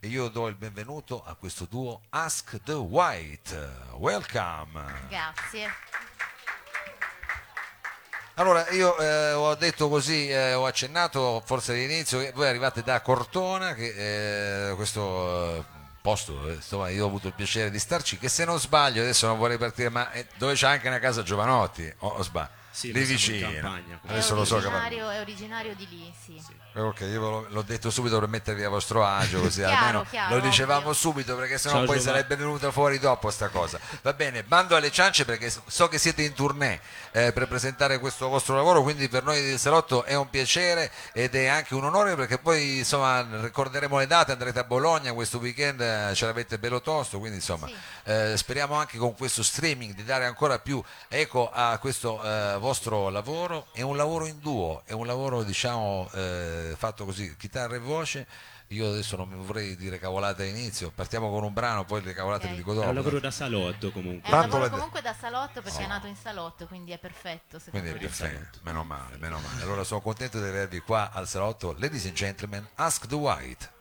e io do il benvenuto a questo duo Ask the White. Welcome. Grazie. Allora, io eh, ho detto così, eh, ho accennato forse all'inizio che voi arrivate da Cortona, che eh, questo eh, posto, eh, insomma, io ho avuto il piacere di starci, che se non sbaglio, adesso non vorrei partire, ma eh, dove c'è anche una casa Giovanotti, o, o sbaglio? Sì, lì vicino. campagna, È Adesso lo so che originario, è originario di lì, sì. Ok, io l'ho detto subito per mettervi a vostro agio, così Chiaro, almeno chiaro, lo dicevamo ovvio. subito perché sennò Ciao, poi Giovanni. sarebbe venuta fuori dopo sta cosa. Va bene, bando alle ciance perché so che siete in tournée eh, per presentare questo vostro lavoro, quindi per noi del Salotto è un piacere ed è anche un onore perché poi insomma ricorderemo le date, andrete a Bologna questo weekend, eh, ce l'avete bello tosto, quindi insomma Sì. eh, speriamo anche con questo streaming di dare ancora più eco a questo eh, vostro lavoro. È un lavoro in duo, è un lavoro diciamo eh, fatto così, chitarra e voce. Io adesso non mi vorrei dire cavolate all'inizio, partiamo con un brano, poi le cavolate Ok. le dico È dopo. un lavoro da salotto comunque. È un lavoro la- comunque da salotto perché è nato in salotto, quindi è perfetto Quindi è perfetto, meno male, meno male. Allora sono contento di avervi qua al salotto. Ladies and gentlemen, Ask the White.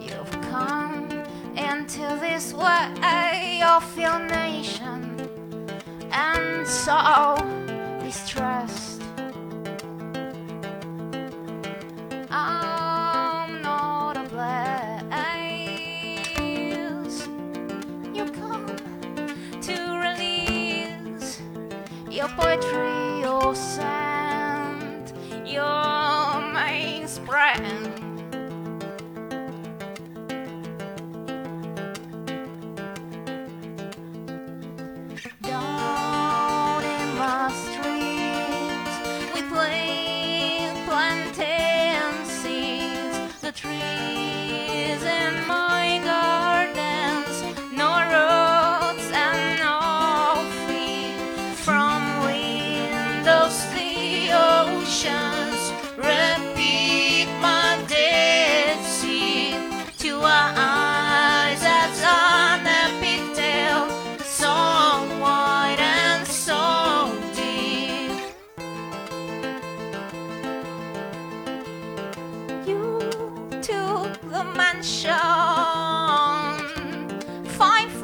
You've come into this way of your nation And so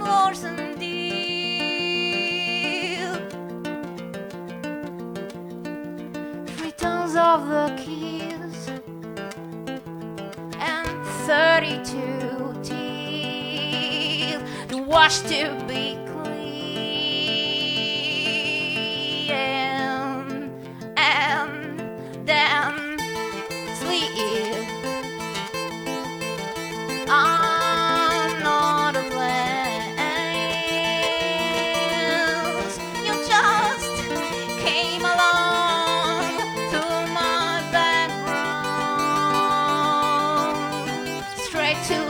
floors and deep three tons of the keys and 32 teeth to wash to be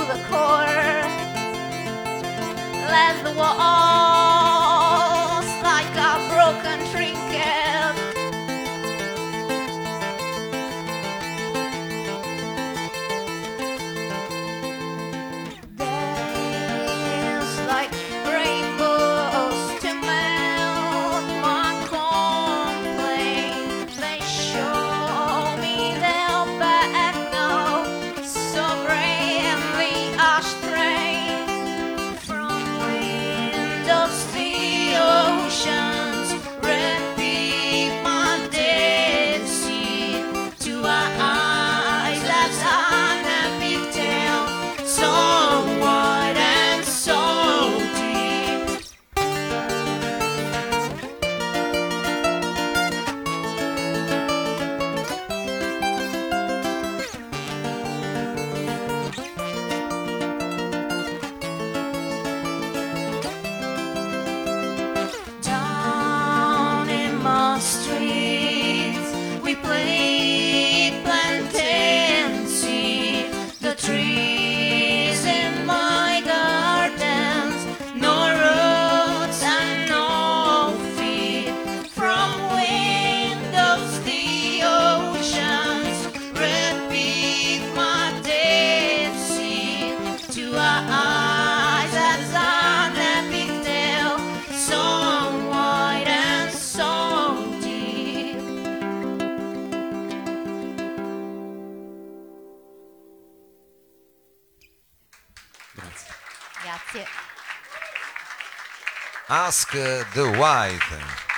the core. Left the walls casa. Ask the White.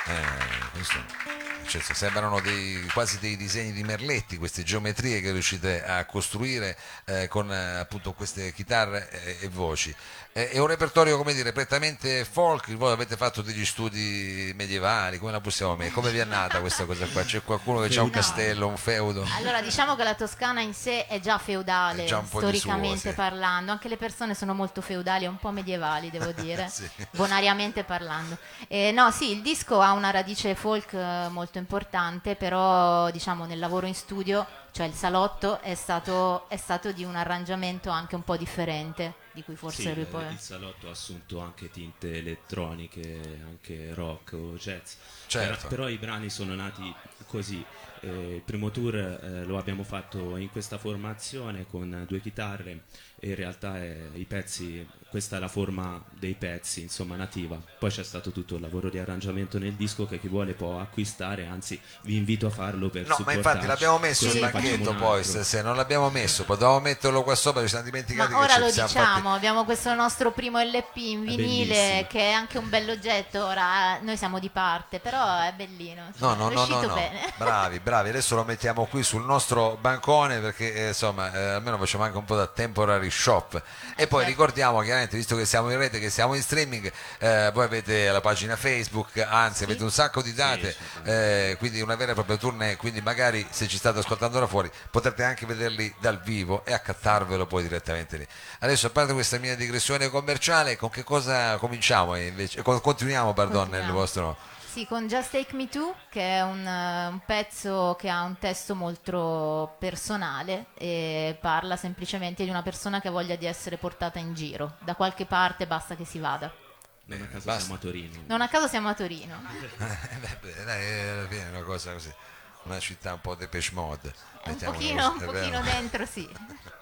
Eh, questo- cioè, sembrano dei- quasi dei disegni di Merletti, queste geometrie che riuscite a costruire eh, con eh, appunto queste chitarre eh, e voci. Eh, è un repertorio, come dire, prettamente folk, voi avete fatto degli studi medievali, come la possiamo mettere? Come vi è nata questa cosa qua? C'è qualcuno che ha un No. castello, un feudo? Allora, diciamo che la Toscana in sé è già feudale, È già storicamente suo, sì. parlando. Anche le persone sono molto feudali e un po' medievali, devo dire, Sì. bonariamente parlando. Eh, no, sì, il disco ha una radice folk eh, molto importante, però diciamo nel lavoro in studio, cioè il salotto, è stato, è stato di un arrangiamento anche un po' differente, di cui forse Sì, lui eh, poi... il salotto ha assunto anche tinte elettroniche, anche rock o jazz. Certo. Però, però i brani sono nati così. Eh, il primo tour eh, lo abbiamo fatto in questa formazione con due chitarre e in realtà eh, i pezzi, questa è la forma dei pezzi, insomma, nativa. Poi c'è stato tutto il lavoro di arrangiamento nel disco che chi vuole può acquistare, anzi vi invito a farlo per No, ma infatti l'abbiamo messo il un poi, se, se non l'abbiamo messo, potevamo metterlo qua sopra, ci siamo dimenticati Ma che ora lo diciamo, fatti- abbiamo questo nostro primo LP in vinile bellissimo. che è anche un bell'oggetto, ora noi siamo di parte, però è bellino, No, no, è no, no, no. bene. bravi, bravi. Adesso lo mettiamo qui sul nostro bancone perché eh, insomma eh, almeno facciamo anche un po' da temporary shop. E poi certo. ricordiamo chiaramente, visto che siamo in rete, che siamo in streaming, eh, voi avete la pagina Facebook, anzi avete un sacco di date, eh, quindi una vera e propria tournée, quindi magari se ci state ascoltando da fuori potrete anche vederli dal vivo e accattarvelo poi direttamente lì. Adesso a parte questa mia digressione commerciale, con che cosa cominciamo invece? Con- Continuiamo, pardon, nel Continuiamo. vostro... Sì, con Just Take Me To, che è un, eh, un pezzo che ha un testo molto personale e parla semplicemente di una persona che ha voglia di essere portata in giro. Da qualche parte basta che si vada. Non a caso Basta. siamo a Torino. Non a caso siamo a Torino. Eh, vabbè, dai, alla fine è una cosa così, una città un po' Depeche Mode. Un pochino, un pochino dentro, sì.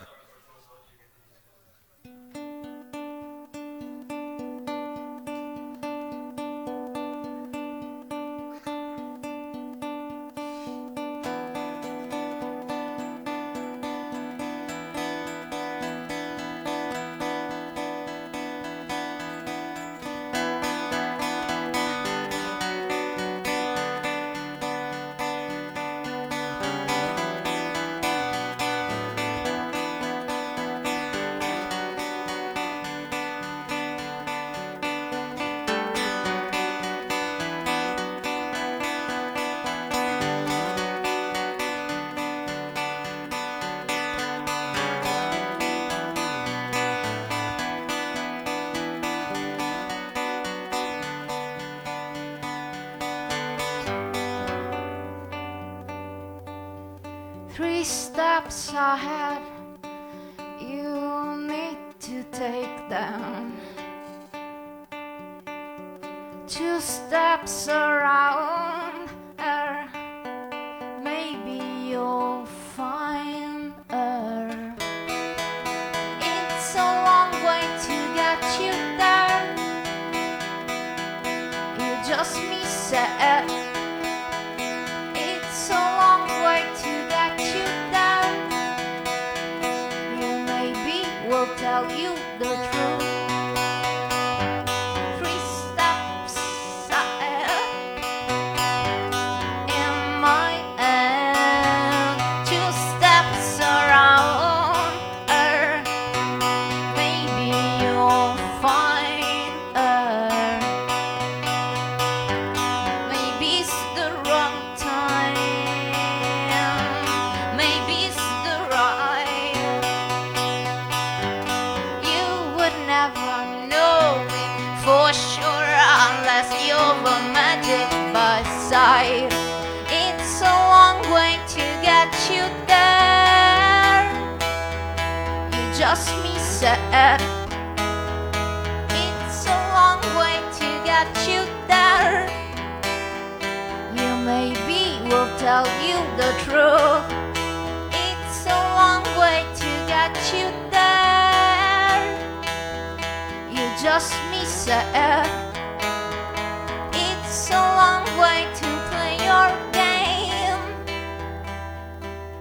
Three steps ahead, you need to take them. Two steps around tell you the truth. It's a long way to get you there. You just miss it. It's a long way to play your game.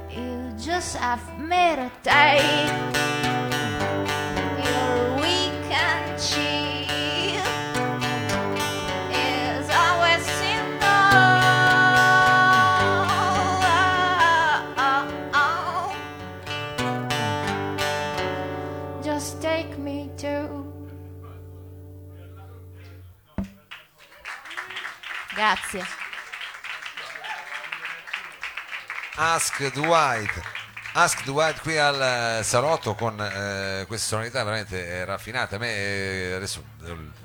You just have meditate. Your weekend Grazie. Ask Dwight. Ask Dwight qui al eh, salotto con eh, queste sonorità veramente raffinate. A me eh, adesso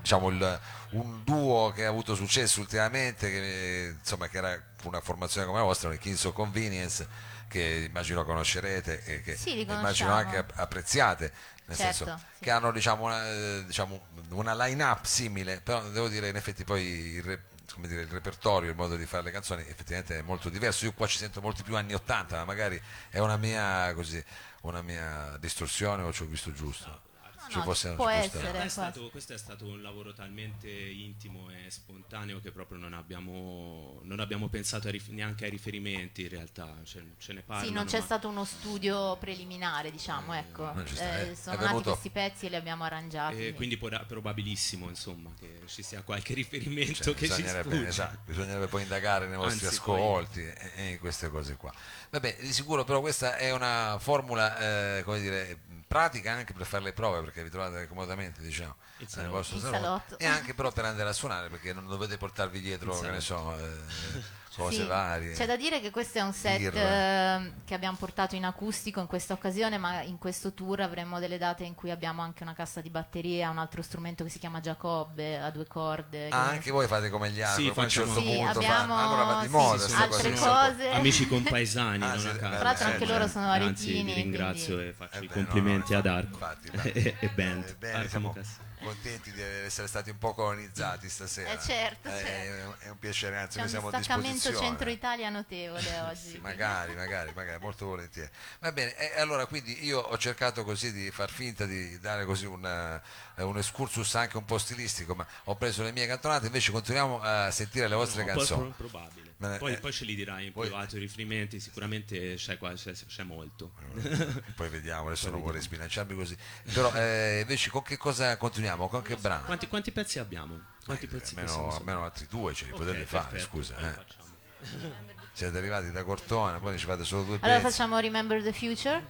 diciamo il- un duo che ha avuto successo ultimamente, che, eh, insomma, che era una formazione come la vostra, il Kings of Convenience, che immagino conoscerete e che Sì, immagino anche app- apprezzate. Nel Certo, senso sì. che hanno diciamo una, diciamo, una line-up simile, però devo dire in effetti poi il, re- come dire, il repertorio, il modo di fare le canzoni effettivamente è molto diverso. Io qua ci sento molti più anni 80, ma magari è una mia, così, una mia distorsione o ci ho visto giusto. Ci no, fosse- può fosse- essere. È stato- questo è stato un lavoro talmente intimo e spontaneo che proprio non abbiamo, non abbiamo pensato ai rif- neanche ai riferimenti in realtà, ce, ce ne parlano. Sì, non c'è ma- stato uno studio preliminare, diciamo, ecco. Ci sta, Eh, eh. sono È nati venuto- questi pezzi e li abbiamo arrangiati. E quindi pora- probabilissimo insomma che ci sia qualche riferimento Cioè, che ci bisognerebbe, sfugge. esatto, bisognerebbe poi indagare nei vostri Anzi, ascolti e, e in queste cose qua. Vabbè, di sicuro però questa è una formula, eh, come dire, pratica anche per fare le prove, perché vi trovate comodamente, diciamo, Il nel vostro salotto. salotto. E anche però per andare a suonare, perché non dovete portarvi dietro, Il che ne so, eh, cose Sì, varie. C'è da dire che questo è un set eh, che abbiamo portato in acustico in questa occasione, ma in questo tour avremo delle date in cui abbiamo anche una cassa di batteria, un altro strumento che si chiama Giacobbe a due corde. Ah, che- anche voi fate come gli altri, Sì, poi a un certo facciamo- Sì, punto fa- abbiamo- allora va di moda sì, altre cose. Amici compaesani, Ah, sì. Tra l'altro anche eh, loro certo. sono Anzi, aretini. vi ringrazio quindi- e faccio Eh i beh, complimenti no, no, ad Arco infatti, infatti. e, e band. Eh, Arco siamo. Contenti di essere stati un po' colonizzati stasera. Eh, certo, Eh, certo. È, un piacere, anzi, C'è noi un siamo a distaccamento disposizione. centro-Italia notevole oggi. Sì, magari, magari, magari, molto volentieri. Va bene, e allora quindi io ho cercato così di far finta di dare così una- eh, un excursus anche un po' stilistico, ma ho preso le mie cantonate, invece continuiamo a sentire le vostre No, canzoni. pro- probabile. Ma- Poi, eh, poi ce li dirai in poi- privato i riferimenti, sicuramente c'è, qua- c'è- c'è molto. Poi vediamo, adesso non vorrei sbilanciarmi così. Però eh, invece con che cosa continuiamo? Con che brano? Quanti, quanti pezzi abbiamo? Quanti pezzi almeno, almeno altri due ce li Ok, potete fare, perfetto, scusa. poi eh. Siete arrivati da Cortona, poi ci fate solo due Allora pezzi. facciamo Remember the Future,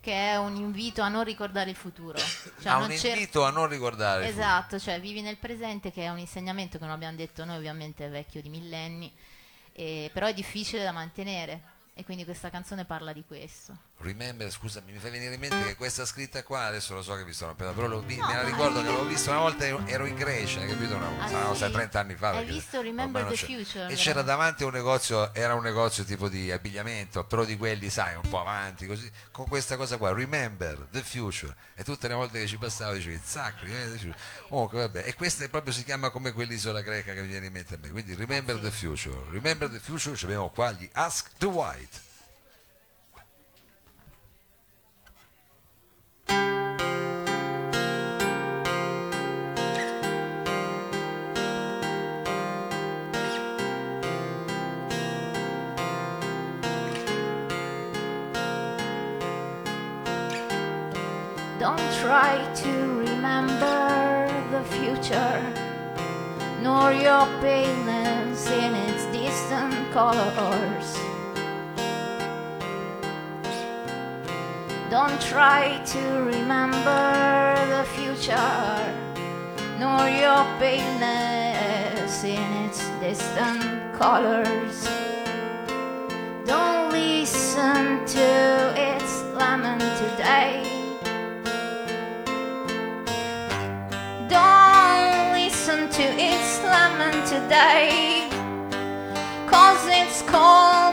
che è un invito a non ricordare il futuro. Cioè, Ah, non un cer- invito a non ricordare. il futuro. Esatto, cioè vivi nel presente, che è un insegnamento che non abbiamo detto noi, ovviamente è vecchio di millenni, e- però è difficile da mantenere. E quindi questa canzone parla di questo. Remember, scusami, mi fa venire in mente che questa scritta qua, adesso lo so che vi sto rompendo, però vi- No, me la ricordo hai- che l'ho vista una volta, ero- in Grecia, capito? Una, Ah, saranno sì? stai 30 anni fa. Hai visto Remember the. Future, E c'era davanti un negozio, era un negozio tipo di abbigliamento, però di quelli, sai, un po' avanti, così, con questa cosa qua, Remember the Future. E tutte le volte che ci passavo dicevi, sacri, eh, comunque vabbè. E questa proprio si chiama come quell'isola greca che mi viene in mente a me. Quindi Remember the Future. Remember the Future, ci abbiamo qua gli Ask the White. Don't try to remember the future, nor your paleness in its distant colors. Don't try to remember the future, nor your paleness in its distant colors. Don't listen to its lament today. Don't listen to its lament today. Cause it's cold,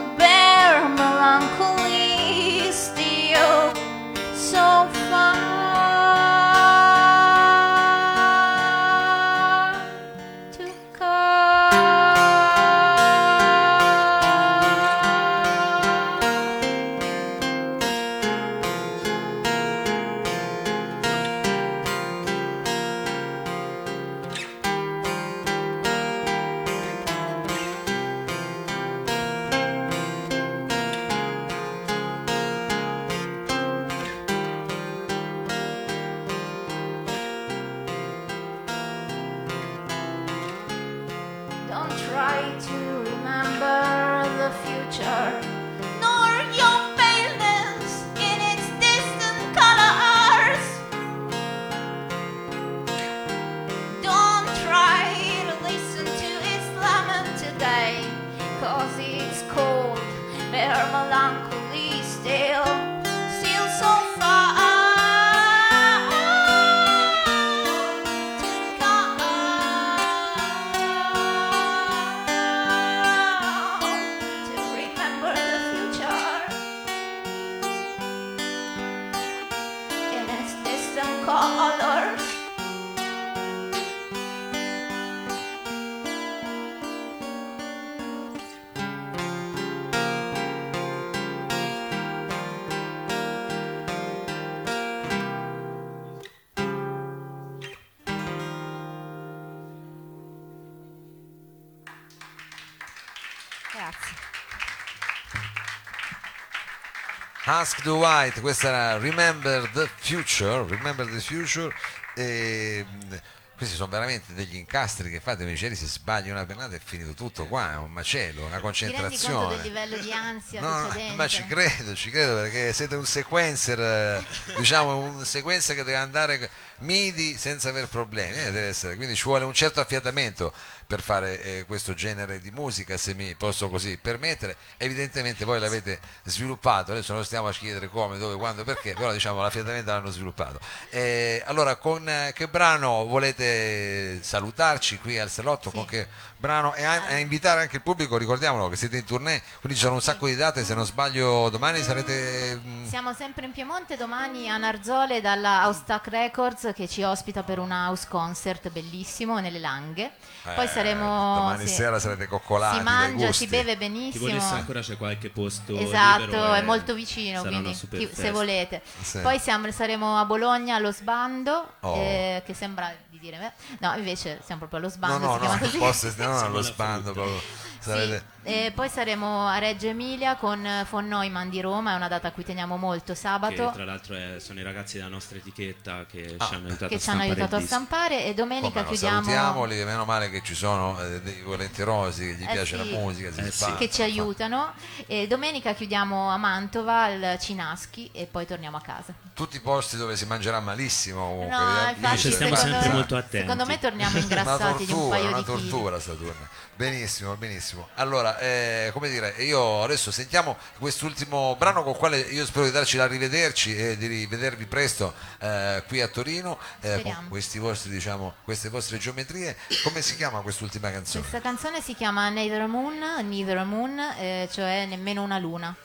Ask the White, questa era Remember the Future, Remember the Future. E, mh, questi sono veramente degli incastri che fate, invece se sbagli una pennata è finito tutto qua, è un macello, una Ti rendi conto concentrazione. del livello di ansia No, no, ma ci credo, ci credo perché siete un sequencer, eh, diciamo un sequencer che deve andare midi senza aver problemi, eh, quindi ci vuole un certo affiatamento per fare eh, questo genere di musica, se mi posso così permettere. Evidentemente voi l'avete sviluppato, adesso non stiamo a chiedere come, dove, quando, perché, però diciamo l'affiatamento l'hanno sviluppato. Eh, allora, con eh, che brano volete salutarci qui al Salotto? Sì. Con che brano? E a, a invitare anche il pubblico, ricordiamolo che siete in tournée, quindi ci sono un sacco di date, se non sbaglio domani sarete... mm, Siamo sempre in Piemonte, domani a Narzole dalla Austac Records che ci ospita per un house concert bellissimo nelle Langhe. Poi eh, saremo... Domani sì, sera sarete coccolati Si mangia, si beve benissimo. volesse ancora c'è qualche posto Esatto, libero è molto vicino, quindi chi- se volete. Sì. Poi siamo- saremo a Bologna allo sbando, Oh. eh, che sembra di dire me. No, invece siamo proprio allo No, sbando, no, si chiama no, così. posso- no, no, Siamo lo alla sbando proprio. Sì, Sarete- e poi saremo a Reggio Emilia con von Neumann di Roma, è una data a cui teniamo molto, Che sabato, tra l'altro è- sono i ragazzi della nostra etichetta che Ah, ci hanno aiutato che a ci hanno stampare aiutato a stampare e domenica no, chiudiamo... salutiamoli, meno male che ci sono eh, dei volenterosi che gli Eh piace sì. la musica, si Eh sì. che ci aiutano e domenica chiudiamo a Mantova al Cinaschi e poi torniamo a casa. Tutti i posti dove si mangerà malissimo comunque. No, eh, infatti, Ci stiamo secondo, sempre molto attenti. secondo me torniamo una ingrassati di un tortura, paio una di chili. tortura Saturno. Benissimo, benissimo. Allora, eh, come dire, io adesso sentiamo quest'ultimo brano con il quale io spero di darci da rivederci e di rivedervi presto eh, qui a Torino eh, con vostri, diciamo, queste vostre geometrie. Come si chiama quest'ultima canzone? Questa canzone si chiama Neither Moon, Neither Moon, eh, cioè nemmeno una luna.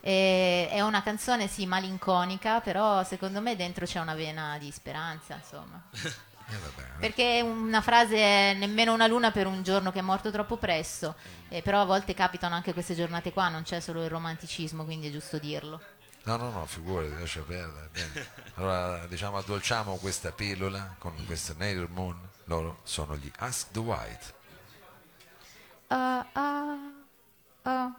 E- è una canzone sì malinconica, però secondo me dentro c'è una vena di speranza, insomma. Eh. Perché una frase è nemmeno una luna per un giorno che è morto troppo presto, eh, però a volte capitano anche queste giornate qua, non c'è solo il romanticismo, quindi è giusto dirlo. No, no, no, figurati, lascia perdere. bene. Allora, diciamo, addolciamo questa pillola con questa Nader Moon. Loro sono gli Ask the White. Ah, ah, ah.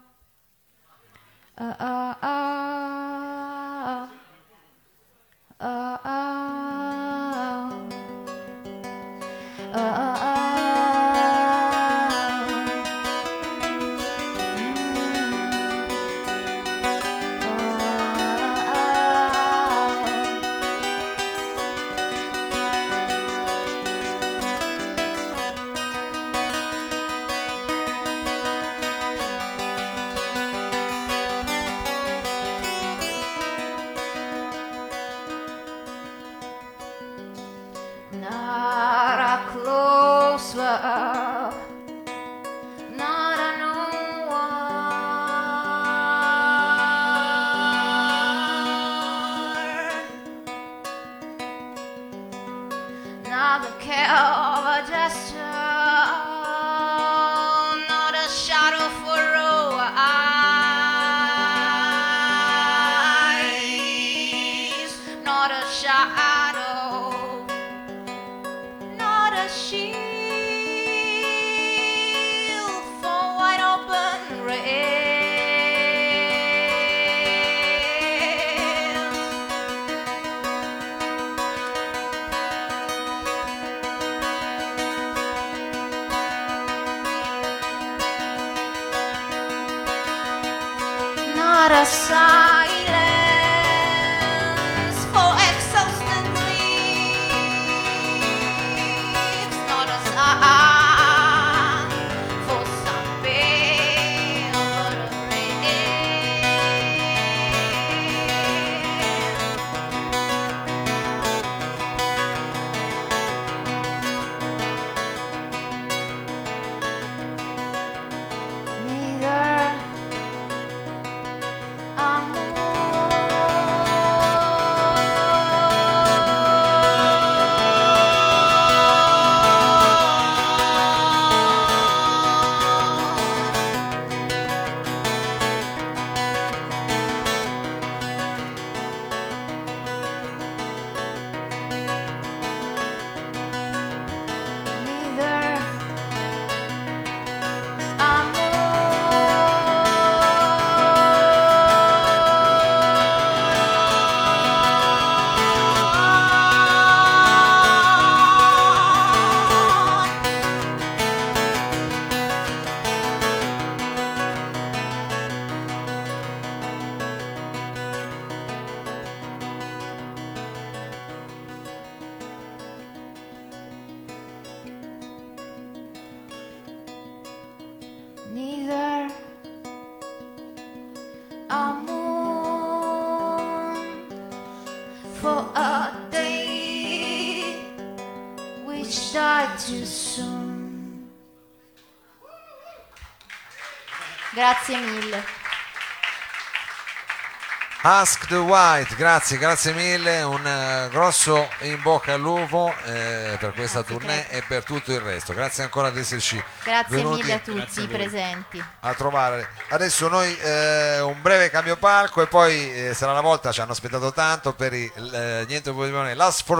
Ah, ah, ah. Ah, ah. Of Not a neither a moon for a day which died too soon. Grazie mille. Ask the White, grazie, grazie mille, un eh, grosso in bocca al lupo eh, per questa Grazie, tournée grazie. e per tutto il resto. Grazie ancora di esserci Grazie venuti mille a tutti i presenti. a trovare. Adesso noi eh, un breve cambio palco e poi eh, sarà la volta, ci hanno aspettato tanto per il eh, niente Last for